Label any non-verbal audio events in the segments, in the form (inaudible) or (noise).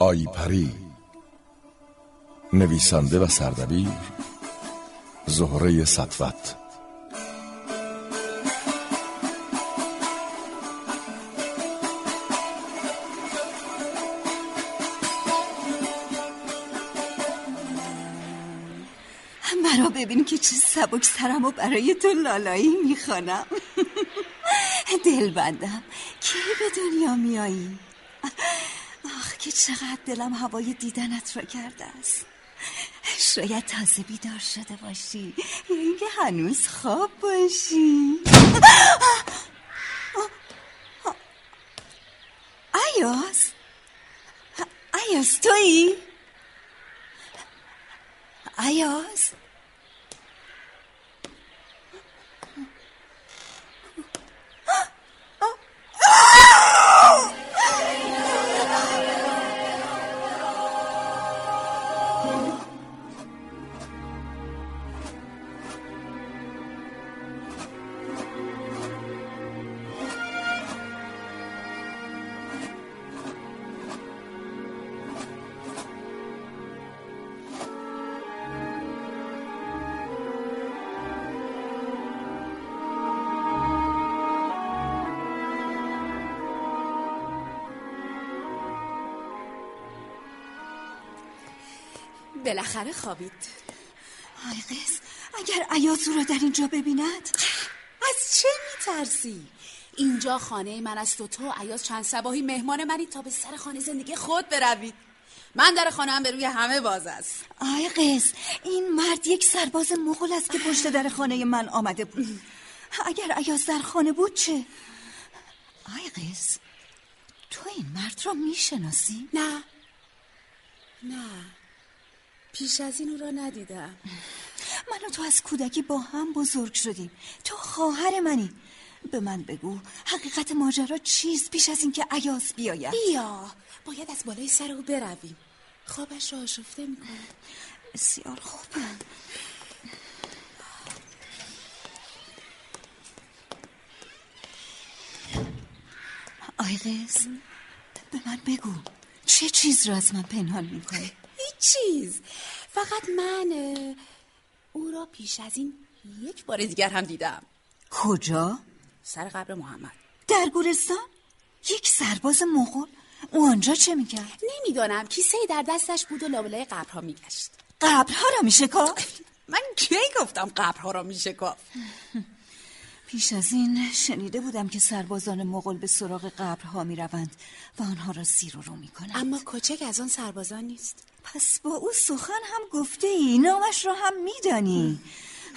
آی پری. نویسنده و سردبیر زهره سطوت مرا ببین که چه سبک سرم و برای تو لالایی می‌خوانم. (laughs) دل بندم کی به دنیا میایی که چقدر دلم هوای دیدنت را کرده است. شاید تازه بیدار شده باشی. یا اینکه هنوز خواب باشی. ایاز. ایاز تویی؟ ایاز. بالاخره خوابید. آی قیس اگر ایاز او را در اینجا ببیند؟ از چه میترسی؟ اینجا خانه من است و تو عیاز چند سباهی مهمان منی تا به سر خانه زندگی خود بروید. من در خانه هم به روی همه باز است. آی قیس این مرد یک سرباز مغول است که پشت در خانه من آمده بود. اگر ایاز در خانه بود چه؟ آی قیس تو این مرد را می‌شناسی؟ نه. نه. پیش از این او را ندیدم. من و تو از کودکی با هم بزرگ شدیم. تو خواهر منی. به من بگو حقیقت ماجرا چیست پیش از اینکه عیاس بیاید؟ بیا. باید از بالای سر او برویم. خوابش را آشفته می‌کنه بسیار خوب. آیقز به من بگو چه چیز را از من پنهان می‌کنی؟ چیز فقط من او را پیش از این یک بار دیگر هم دیدم کجا؟ سر قبر محمد در گورستان؟ یک سرباز مغول؟ او آنجا چه می‌کرد؟ نمی‌دانم کیسه در دستش بود و لابلای قبرها میگشت قبرها را میشکافت؟ من کی گفتم قبرها را میشکافت پیش از این شنیده بودم که سربازان مغول به سراغ قبرها می روند و آنها را زیر و رو می کنند اما کوچک از آن سربازان نیست پس با او سخن هم گفته ای نامش را هم میدانی.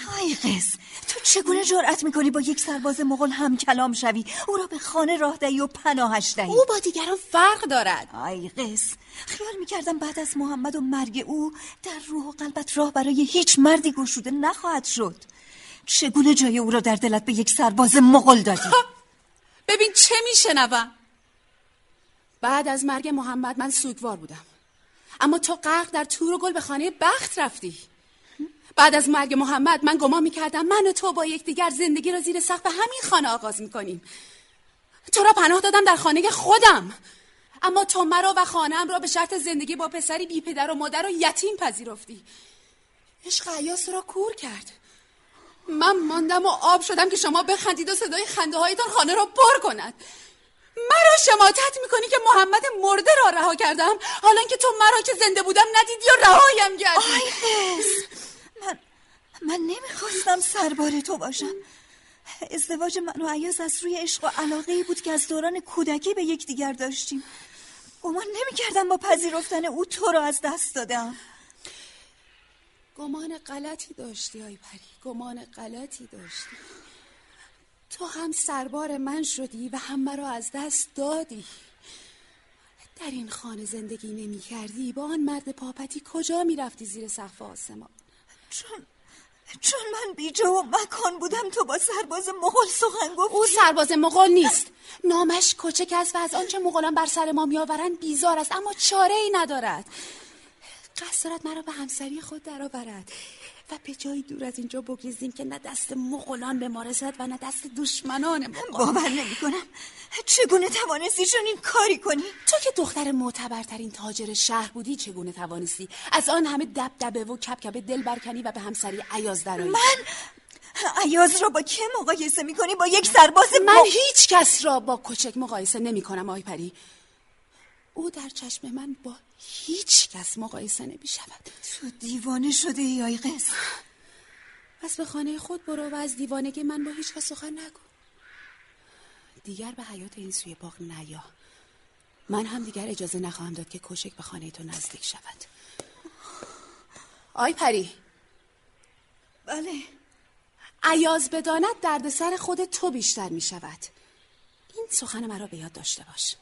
های قس تو چگونه جرأت می‌کنی با یک سرباز مغول هم کلام شوی؟ او را به خانه راه دهی و پناهش دهی. او با دیگران فرق دارد. ای قس خیال می‌کردم بعد از محمد و مرگ او در روح و قلبت راه برای هیچ مردی گشوده نخواهد شد. چگونه جای او را در دلت به یک سرباز مغل دادی؟ (laughs) ببین چه میشنوم. بعد از مرگ محمد من سوگوار بودم. اما تو غرق در تور و گل به خانه بخت رفتی. بعد از مرگ محمد من گمان می‌کردم من و تو با یکدیگر زندگی را زیر سقف همین خانه آغاز می‌کنیم. تو را پناه دادم در خانه خودم. اما تو مرا و خانم را به شرط زندگی با پسری بی پدر و مادر و یتیم پذیرفتی. عشق عیاس را کور کرد. من ماندم و آب شدم که شما بخندید و صدای خنده هایتان خانه را پر کند. مرا شماتت می‌کنی که محمد مرده را رها کردم. حالا که تو مرا که زنده بودم ندیدی و رهایم کردی آی من من نمی‌خواستم سربار تو باشم. ازدواج من و عیاز از روی عشق و علاقه بود که از دوران کودکی به یکدیگر داشتیم. گمان نمی‌کردم با پذیرفتن او تو را از دست دادم. گمان غلطی داشتی آی پری. گمان غلطی داشتی. تو هم سربار من شدی و هم مرا از دست دادی. در این خانه زندگی نمی کردی. با آن مرد پاپتی کجا می رفتی زیر سقف آسمان؟ چون چون من بیجا و مکان بودم تو با سرباز مغول سخن گفتی. او سرباز مغول نیست. نامش کوچک است و از آنچه مغولان بر سر ما میآورند بیزار است اما چاره ای ندارد. قصد دارد مرا به همسری خود درآورد. و به جایی دور از اینجا بگریزیم که نه دست مغولان به ما رسد و نه دست دشمنان ما. باور نمی کنم. چگونه توانستی این کاری کنی؟ تو که دختر معتبرترین تاجر شهر بودی چگونه توانستی از آن همه دبدبه و کپکپ دل برکنی و به همسری عیاز درایی من؟ عیاز را با که مقایسه می کنی؟ با یک سرباز من هیچ کس را با کوچک مقایسه نمی کنم آی پری. او در چشم من با هیچ کس مقایسه نمی شود تو دیوانه شده ای آی قص پس به خانه خود برو و از دیوانگی من با هیچ کس سخن نگو. دیگر به حیات این سوی باغ نیا. من هم دیگر اجازه نخواهم داد که کوشک به خانه تو نزدیک شود. آی پری. بله. عیاز بداند دردسر خود تو بیشتر می شود این سخن مرا به یاد داشته باش.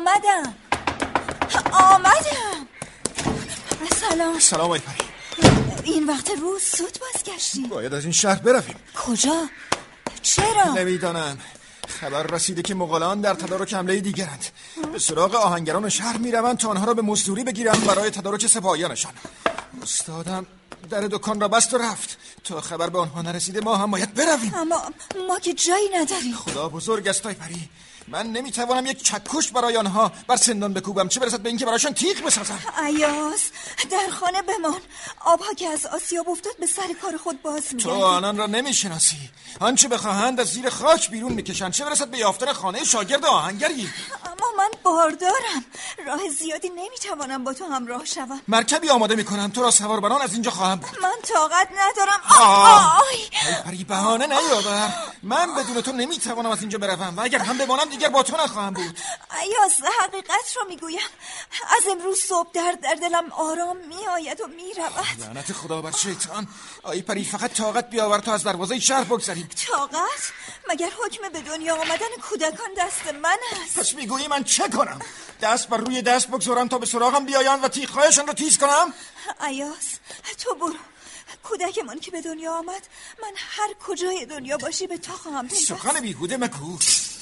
آمدم. آمدم. سلام. سلام آی پری. این وقت روز سود بازگشتی باید از این شهر برویم. کجا؟ چرا؟ نمی‌دانم. خبر رسیده که مغولان در تدارک حمله دیگرند. به سراغ آهنگران شهر می‌روند تا آنها را به مزدوری بگیرند برای تدارک سپاهیانشان. استادم در دکان را بست و رفت. تا خبر به آنها نرسیده ما هم باید برویم. اما ما که جایی نداریم. خدا بزرگ است پری. من نمی‌توانم یک چکش برای آنها بر سندان بکوبم. چه برسد به اینکه برایشان تیغ بسازم؟ ایاس در خانه بمان. آبها که از آسیاب افتاد به سر کار خود باز میگن تو آنان را نمی‌شناسی. آنچه بخواهند از زیر خاک بیرون می‌کشند. چه برسد به یافتن خانه شاگرد آهنگری؟ (laughs) من باردارم راه زیادی نمی‌توانم با تو همراه شوم. مرکبی آماده می‌کنم. تو را سوار بران از اینجا خواهم بود. من طاقت ندارم. آه. آی. ای پری بهانه نیاور من بدون تو نمی‌توانم از اینجا بروم و اگر هم بمانم دیگر با تو نخواهم بود. ایاس حقیقت را می‌گویم. از امروز صبح در در دلم آرام میآید و می‌رود. لعنت خدا بر شیطان. آی پری فقط طاقت بیاور تا از دروازه شهر بگذریم. طاقت؟ مگر حکم به دنیا آمدن کودکان دست من است؟ پس می‌گویی من چه کنم؟ دست بر روی دست بگذارم تا به سراغم بیایند و تیغهایشان را تیز کنم؟ ایاس تو برو. کودکمان که به دنیا آمد من هر کجای دنیا باشی به تو خواهم پیوست سخن بیهوده مکو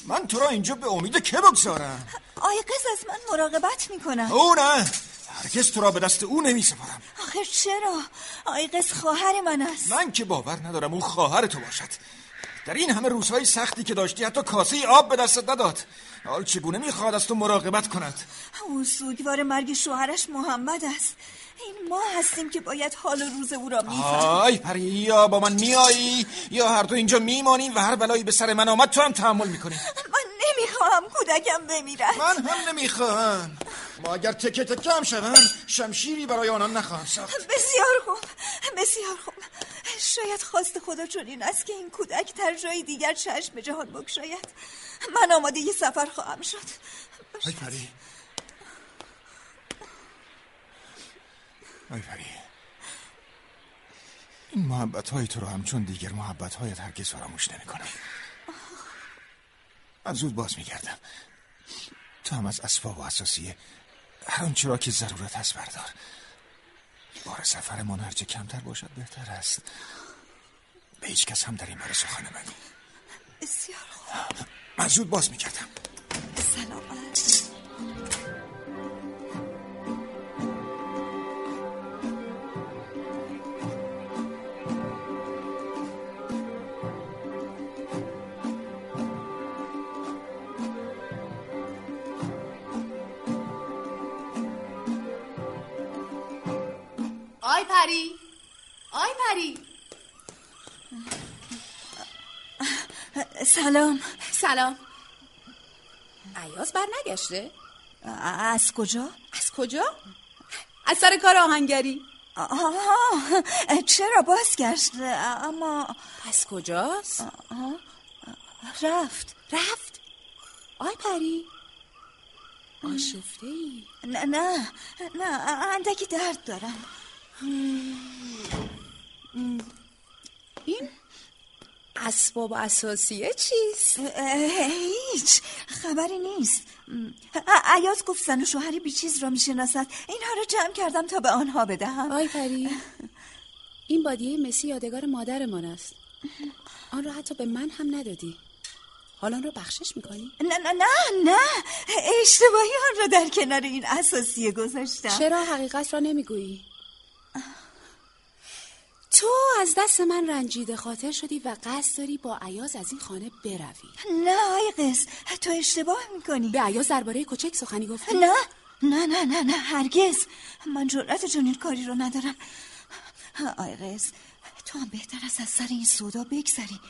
من تو را اینجا به امید که بگذارم؟ آیقز از من مراقبت می‌کنم؟ او نه. هرگز تو را به دست او نمی سپارم آخر چرا آیقز خواهر من است؟ من که باور ندارم او خواهر تو باشد. در این همه روزهای سختی که داشتی حتی کاسه آب به دستت نداد. حال چگونه می‌خواد از تو مراقبت کند؟ او سوگوار مرگ شوهرش محمد است. این ما هستیم که باید حال و روز او را می‌فهمیم. آی پری یا با من میایی یا هر دو اینجا میمانیم و هر بلایی به سر من آمد تو هم تحمل می‌کنی من نمی‌خواهم کودکم بمیرد. من هم نمی‌خواهم. ما اگر تکه تکه هم شوم شمشیری برای آنان نخواهم ساخت. بسیار خوب بسیار خوب. شاید خواست خدا چنین است که این کودک در جای دیگر چشم جهان بگشاید. من آماده یه سفر خواهم شد. آی پری. آی پری. این محبت های تو رو همچون دیگر محبت هایت هرگز فراموش نمی کنم من زود باز می گردم تو هم از اسباب و اساسیه هر آنچه را که ضرورت هست بردار. بار سفرمان هرچه کمتر باشد بهتر است. به هیچ کس هم در این باره سخن نگو بسیار خوب. من زود باز می گردم پری. آی پری. سلام. سلام. عیاز بر نگشته؟ از کجا؟ از کجا؟ از سر کار آهنگری. آها چرا بازگشت اما پس کجاست؟ رفت. رفت؟ آی پری. آشفته ای نه نه نه اندکی درد دارم. این اسباب اساسیه چیست؟ هیچ خبری نیست. عیاز گفت زن و شوهری بیچیز را می‌شناسد. اینها را جمع کردم تا به آنها بدهم. آی پری. این بادیه مسی یادگار مادرمان است. آن را حتی به من هم ندادی. حالا آن را بخشش می‌کنی؟ نه نه نه نه. اشتباهی آن را در کنار این اساسیه گذاشتم. چرا حقیقت را نمی‌گویی؟ تو از دست من رنجیده خاطر شدی و قصد داری با عیاز از این خانه بروی. نه آی قص تو اشتباه می‌کنی. به عیاز درباره کوچک سخنی گفتی؟ نه نه نه نه نه هرگز. من جرأت چنین کاری رو ندارم. آی قص تو هم بهتر است از سر این سودا بگذری.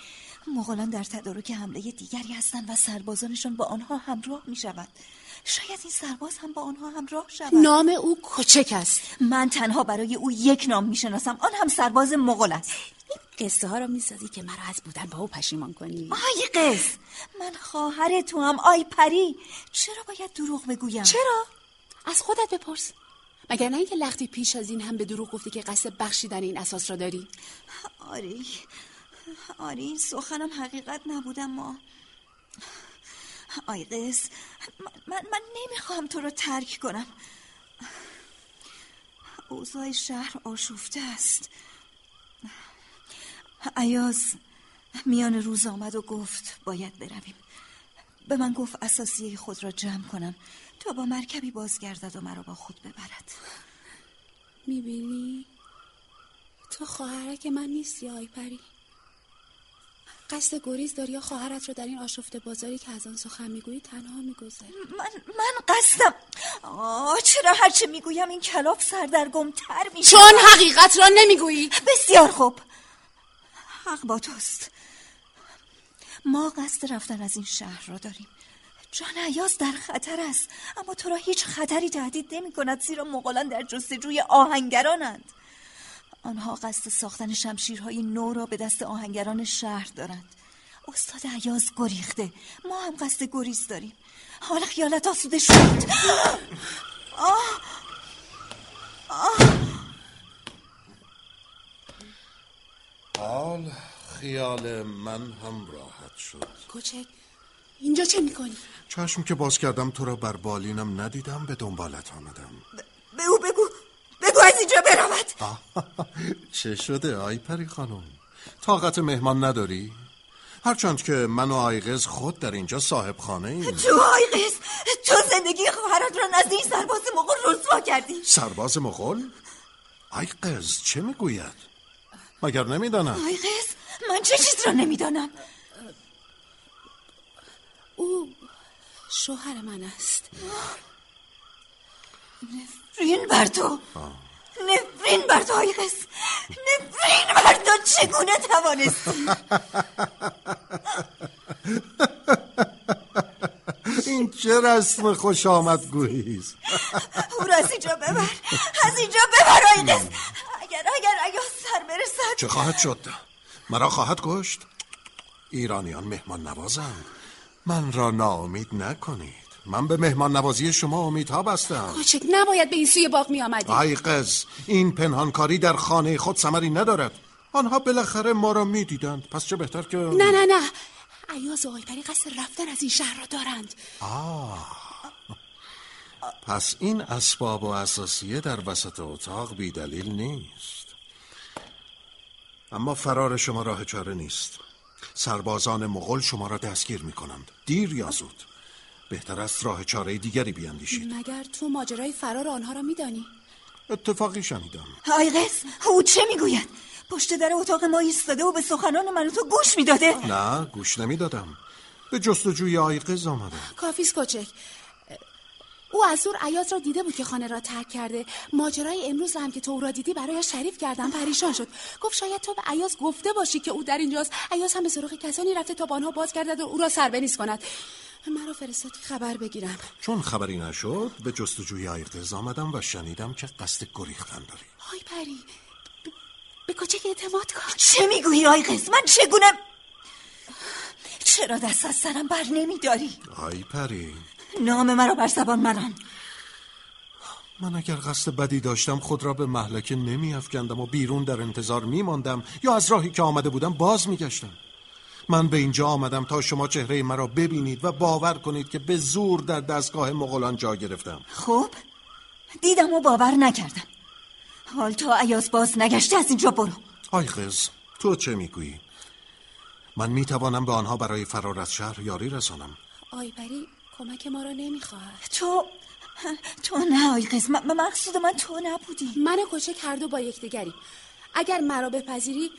مغولان در تدارک حمله دیگری هستند و سربازانشان با آنها همراه می شود شاید این سرباز هم با آنها همراه شود. نام او کوچک است. من تنها برای او یک نام می‌شناسم. آن هم سرباز مغول است. این قصه ها را می‌سازی که مرا از بودن با او پشیمان کنی. آی قص من خواهر تو هم آی پری. چرا باید دروغ بگویم؟ چرا؟ از خودت بپرس. مگر نه اینکه لختی پیش از این هم به دروغ گفتی که قصد بخشیدن این اساس را داری؟ آری. آری این سخنم حقیقت نبودم ما آی من, من, من نمی‌خوام تو رو ترک کنم. اوضاع شهر آشفته است. عیاز میان روز آمد و گفت باید برویم. به من گفت اساسیه خود را جمع کنم. تا با مرکبی بازگردد و مرا با خود ببرد. می‌بینی؟ تو خواهرک من نیستی آی پری. قصد گریز داری یا خواهرت رو در این آشفته بازاری که از آن سخن می‌گویی تنها می‌گذاری؟ من من قصدم. آه چرا هرچه می‌گویم این کلاف سردرگم تر میشه؟ چون حقیقت را نمی‌گویی. بسیار خوب. حق با توست. ما قصد رفتن از این شهر را داریم. جان عیاز در خطر است. اما تو را هیچ خطری تهدید نمی کند زیرا مغولان در جستجوی آهنگرانند. آنها قصد ساختن شمشیرهای نو را به دست آهنگران شهر دارند. استاد عیاز گریخته. ما هم قصد گریز داریم. حالا خیالت آسوده شد. آه! آه! حال خیال من هم راحت شد. کوچک اینجا چه می‌کنی؟ چشم که باز کردم تو را بر بالینم ندیدم به دنبالت آمدم. به او اینجا برود. چه شده آی پری خانم؟ طاقت مهمان نداری؟ هرچند که من و آیغز خود در اینجا صاحب خانه ایم. تو آیغز تو زندگی خواهرت را نزد این سرباز مغول رسوا کردی. سرباز مغول؟ آیغز چه می‌گوید؟ مگر نمی‌دانم؟ آیغز من چه چیز را نمی‌دانم؟ او شوهر من است. نفرین بر تو. نفرین بر تو آیغز نفرین بر تو چگونه توانستی؟ این چه رسم خوش آمد گوییست او را از اینجا ببر. از اینجا ببر آیغز اگر اگر اگر سر برسد. چه خواهد شد؟ مرا خواهد کشت؟ ایرانیان مهمان نوازند من را ناامید نکنید. من به مهمان نوازی شما امیدها بستم. کوچک نباید به این سوی باغ می آمدی ای قز این پنهانکاری در خانه خود سمری ندارد. آنها بالاخره ما را می‌دیدند. پس چه بهتر که نه نه نه. عیاز و آیپری قصد رفتن از این شهر را دارند. آه. پس این اسباب و اساسیه در وسط اتاق بی دلیل نیست. اما فرار شما راه چاره نیست. سربازان مغول شما را دستگیر می کنند دیر یا زود. بهتر است راه چاره دیگری بیاندیشید. مگر تو ماجرای فرار آنها را میدانی؟ اتفاقی شنیدم. آیغز او چه می‌گوید؟ پشت در اتاق ما ایستاده و به سخنان من و تو گوش می‌داده. نه گوش نمی‌دادم. به جستجوی آیقز آمدم کافیس کوچک. او از دور ایاز را دیده بود که خانه را ترک کرده. ماجرای امروز هم که تو او را دیدی برایش تعریف کردم پریشان شد. گفت شاید تو به ایاز گفته باشی که او در اینجاست. ایاز هم به سراغ کسانی رفته تا با آنها باز گردد و او را سر به نیست کند. مرا فرستاد که خبر بگیرم. چون خبری نشد به جستجوی آیقز آمدم و شنیدم که قصد گریختن داری. های پری ب... به کوچک اعتماد کن. چه می‌گویی آیقز من چگونه چرا دست از سرم بر نمیداری؟ آی پری. نام مرا بر زبان مران من اگر قصد بدی داشتم خود را به محلکه نمی افکندم و بیرون در انتظار می ماندم یا از راهی که آمده بودم باز می گشتم من به اینجا آمدم تا شما چهره مرا ببینید و باور کنید که به زور در دستگاه مغولان جا گرفتم. خب دیدم و باور نکردم. حال تا عیاز باز نگشته از اینجا برو. آی قز تو چه می‌گویی؟ من می‌توانم به آنها برای فرار از شهر یاری رسانم. آیبری کمک ما را نمی‌خواهد. تو تو نه آی قز من مقصود من تو نبودی. من کچه کردو با یکدیگری اگر مرا بپذیری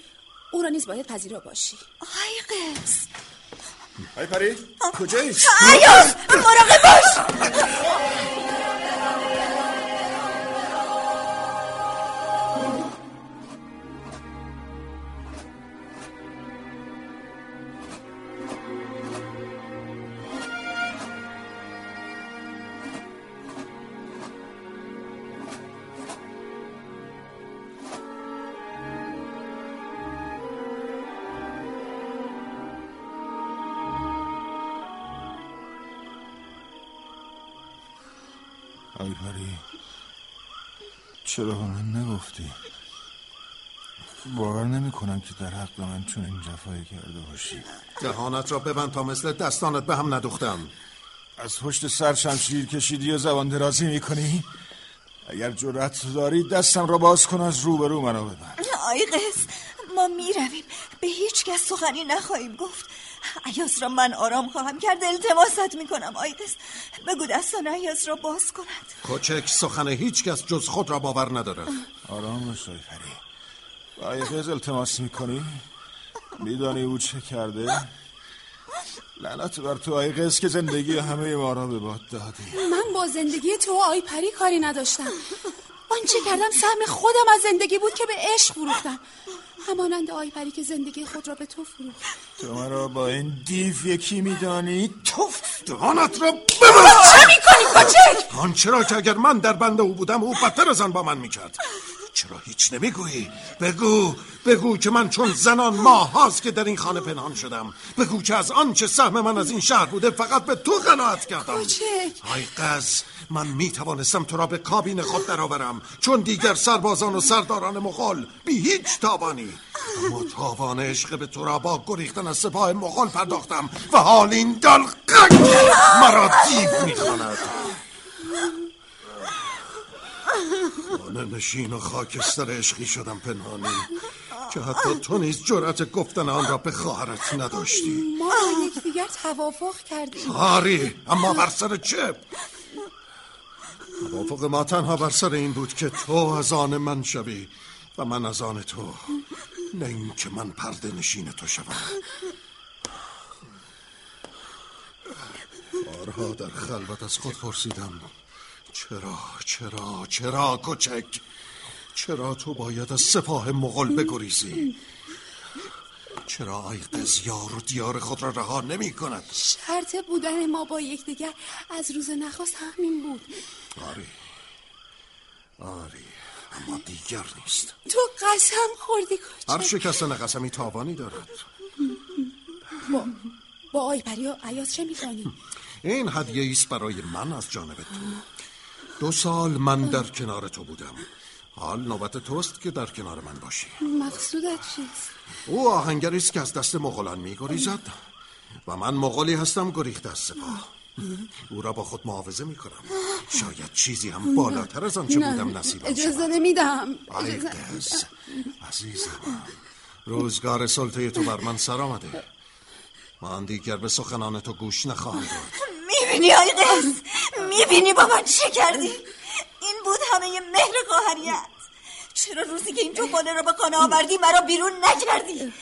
او را نیز باید پذیرا باشی. آی قز آی پری کجایی؟ عیاز مراقب باش. آی پری چرا به من نگفتی؟ باور نمی کنم که در حق من چون این جفایی کرده باشی. دهانت را ببند تا مثل دستانت به هم ندوختم از پشت سر شمشیر کشیدی و زبان درازی می‌کنی؟ اگر جرأت داری دستم را باز کن از روبرو منو ببند. آی قز ما می‌رویم. به هیچ کس سخنی نخواهیم گفت. عیاز را من آرام خواهم کرد التماست می‌کنم. آی قز بگو دستان ایاز را باز کند. کوچک سخن هیچ کس جز خود را باور ندارد آرام باش آی پری. آی قز التماس می‌کنی؟ میدانی او چه کرده؟ لعنت بر تو آی که زندگی همه ما را به باد دادی. من با زندگی تو آی پری کاری نداشتم. آنچه کردم سهم خودم از زندگی بود که به عشق فروختم. همانند آی پری که زندگی خود را به تو فروخت. تو مرا با این دیو یکی میدانی؟ توف دهانت را ببند چه می‌کنی کوچک؟ آنچه را که اگر من در بند او بودم او بدتر از آن با من می‌کرد. چرا هیچ نمی‌گویی؟ بگو بگو که من چون زنان ماه هاست که در این خانه پنهان شدم. بگو که از آنچه سهم من از این شهر بوده فقط به تو قناعت کردم. کوچک. آی قز من می توانستم تو را به کابین خود درآورم چون دیگر سربازان و سرداران مغول بی هیچ تاوانی اما تاوان عشق به تو را با گریختن از سپاه مغول پرداختم و حال این دلقک مرا دیو می‌خواند. خانه نشین و خاکستر عشقی شدم پنهانی. که حتی تو نیز جرأت گفتن آن را به خواهرت نداشتی. ما با یکدیگر توافق کردیم. آری اما بر سر چه؟ توافق ما تنها بر سر این بود که تو از آن من شوی و من از آن تو. نه اینکه من پرده نشین تو شوم. بارها در خلوت از خود پرسیدم. چرا چرا چرا کوچک؟ چرا تو باید از سپاه مغل بگریزی؟ چرا آی قزیار و دیار خود را رها نمی کند؟ شرط بودن ما با یکدیگر از روز نخواست همین بود. آری آری اما دیگر نیست. تو قسم خوردی هر کوچک شکستن قسمی تاوانی دارد. با, با آی پری و عیاز چه می‌کنی؟ این هدیه است برای من از جانب تو. دو سال من در کنار تو بودم. حال نوبت توست که در کنار من باشی. مقصودت چیست؟ او آهنگری است که از دست مغولان میگریزد و من مغولی هستم گریخته از سپاه. او را با خود محافظه می‌کنم. شاید چیزی هم بالاتر از آنچه بودم نصیبم اجازه نمیدم آی اجازه قز عزیزم. روزگار سلطه تو بر من سر آمده. من دیگر به سخنان تو گوش نخواهم داد. می‌بینی آی قز می‌بینی با من چه کردی؟ این بود همه مهر خواهریت چرا روزی که این توپانه را به خانه آوردی مرا بیرون نکردی؟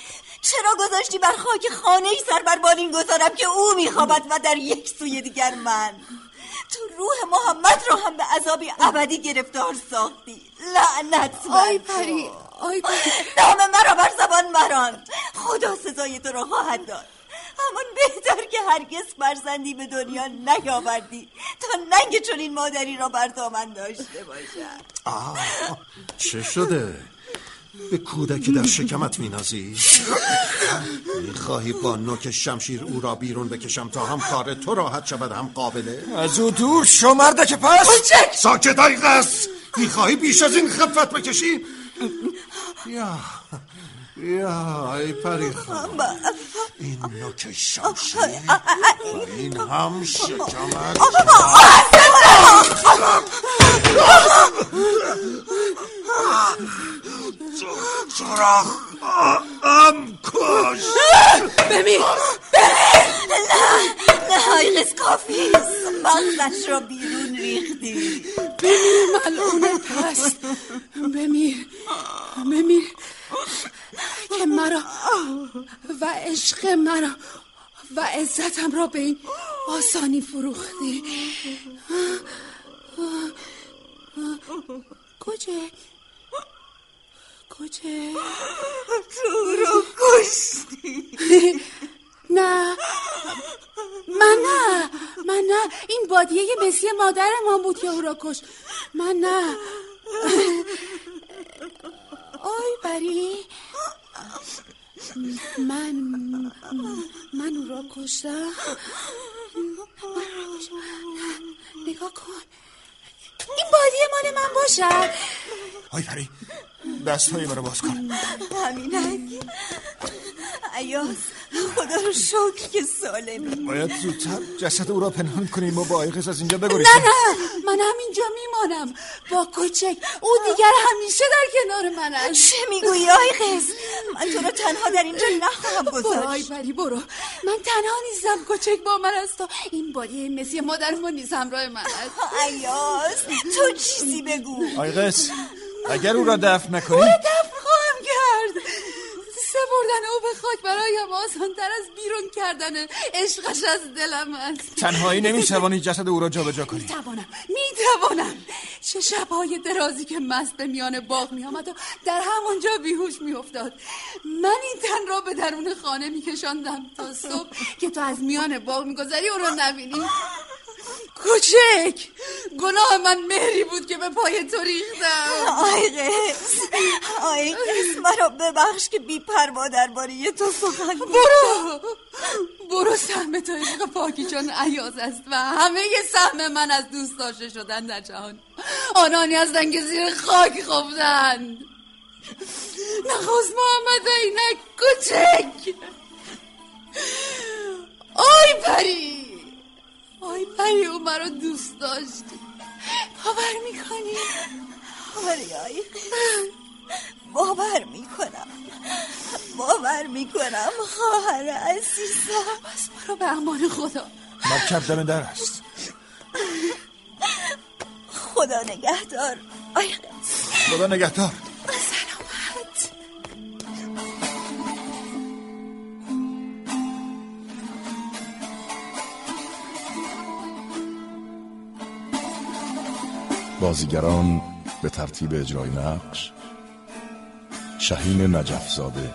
چرا گذاشتی بر خاک خانه ای سر بر بالین گذارم که او میخوابد و در یک سوی دیگر من؟ تو روح محمد را هم به عذابی ابدی گرفتار ساختی. لعنت آی. پری آی پری. نام مرا بر زبان مران. خدا سزای تو را خواهد داد. همان بهتر که هرگز فرزندی به دنیا نیاوردی تا ننگ چون این مادری را بر دامن داشته باشم آه چه شده؟ به کودک در شکمت مینازی؟ می‌خواهی با نوک شمشیر او را بیرون بکشم تا هم کار تو راحت شود هم قابله؟ از او دور شو مرده که پس ساکت های قص می‌خواهی بیش از این خفت بکشی؟ یا یا ای پری خانم این نوک شمشیر و این هم شکمت سراخ ام کش بمیر نه آیقز کافیست مغزش را بیرون ریختی. بمیر ملعون پست بمیر بمیر مرا. و عشق مرا. و عزتم را به این آسانی فروختی. کجه؟ کجه؟ تو رو کشتی. نه. من نه. من نه. این بادیه مسی مادرمان بود که او را کش. من نه. آی بری. من من او را کشتم. نگاه کن. این بادیه مال من باشد. آی پری دست های مرا باز کن. همینک. ایاز خدا رو شکر که سالمی. باید زودتر جسد او را پنهان کنیم. و با آیقز از اینجا نه بگریزیم نه من همینجا میمانم. با کوچک. او دیگر همیشه در کنار من است چه می‌گویی آیقز من تو رو تنها در اینجا نخواهم گذاشت. پری برو. من تنها نیستم. کوچک با من است. و این بادیه مسی مادر ما نیز همراه من است. ایاز تو چیزی بگو. آیقز اگر او را دفن او نکنی را دفن خواهم کرد. سپردن او به خاک برایم آسانتر از بیرون کردن عشقش از دلم است. تنهایی نمی‌توانی جسد او را جابجا کنی. می‌توانم می‌توانم. چه شبهای درازی که مست به میان باغ میآمد و در همانجا بیهوش میافتاد. من این تن را به درون خانه میکشاندم تا صبح که تو از میان باغ میگذری او را نبینی. کوچک! گناه من مهری بود که به پای تو ریختم. آیقز آیقز مرا ببخش که بی پروا درباره تو سخن. برو! برو سهم تو عشق پاکی چون عیاز است و همه سهم من از دوست داشته شدن در جهان. آنانی هستند که زیر خاک خفتند نخواست محمد اینک کوچک. آی پری! آی پری او مرا دوست داشت باور می‌کنی؟ آره آیقز باور می‌کنم. باور می‌کنم. خواهر عزیزم. پس برو به امان خدا. مرکب دم در است. خدا نگهدار. آیقز خدا نگهدار. بازیگران به ترتیب اجرای نقش شهین نجف زاده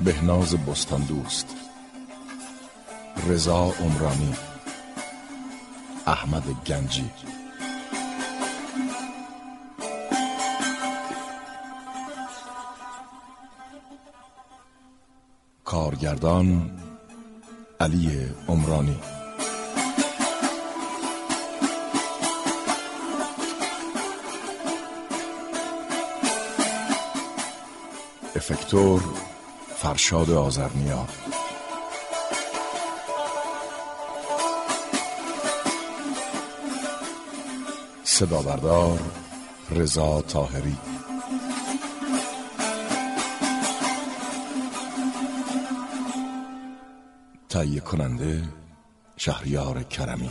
بهناز بستان دوست رضا عمرانی احمد گنجی. کارگردان علی عمرانی. افکتور فرشاد آزرنیا صدا بردار رضا طاهری. تهیه کننده شهریار کرمی.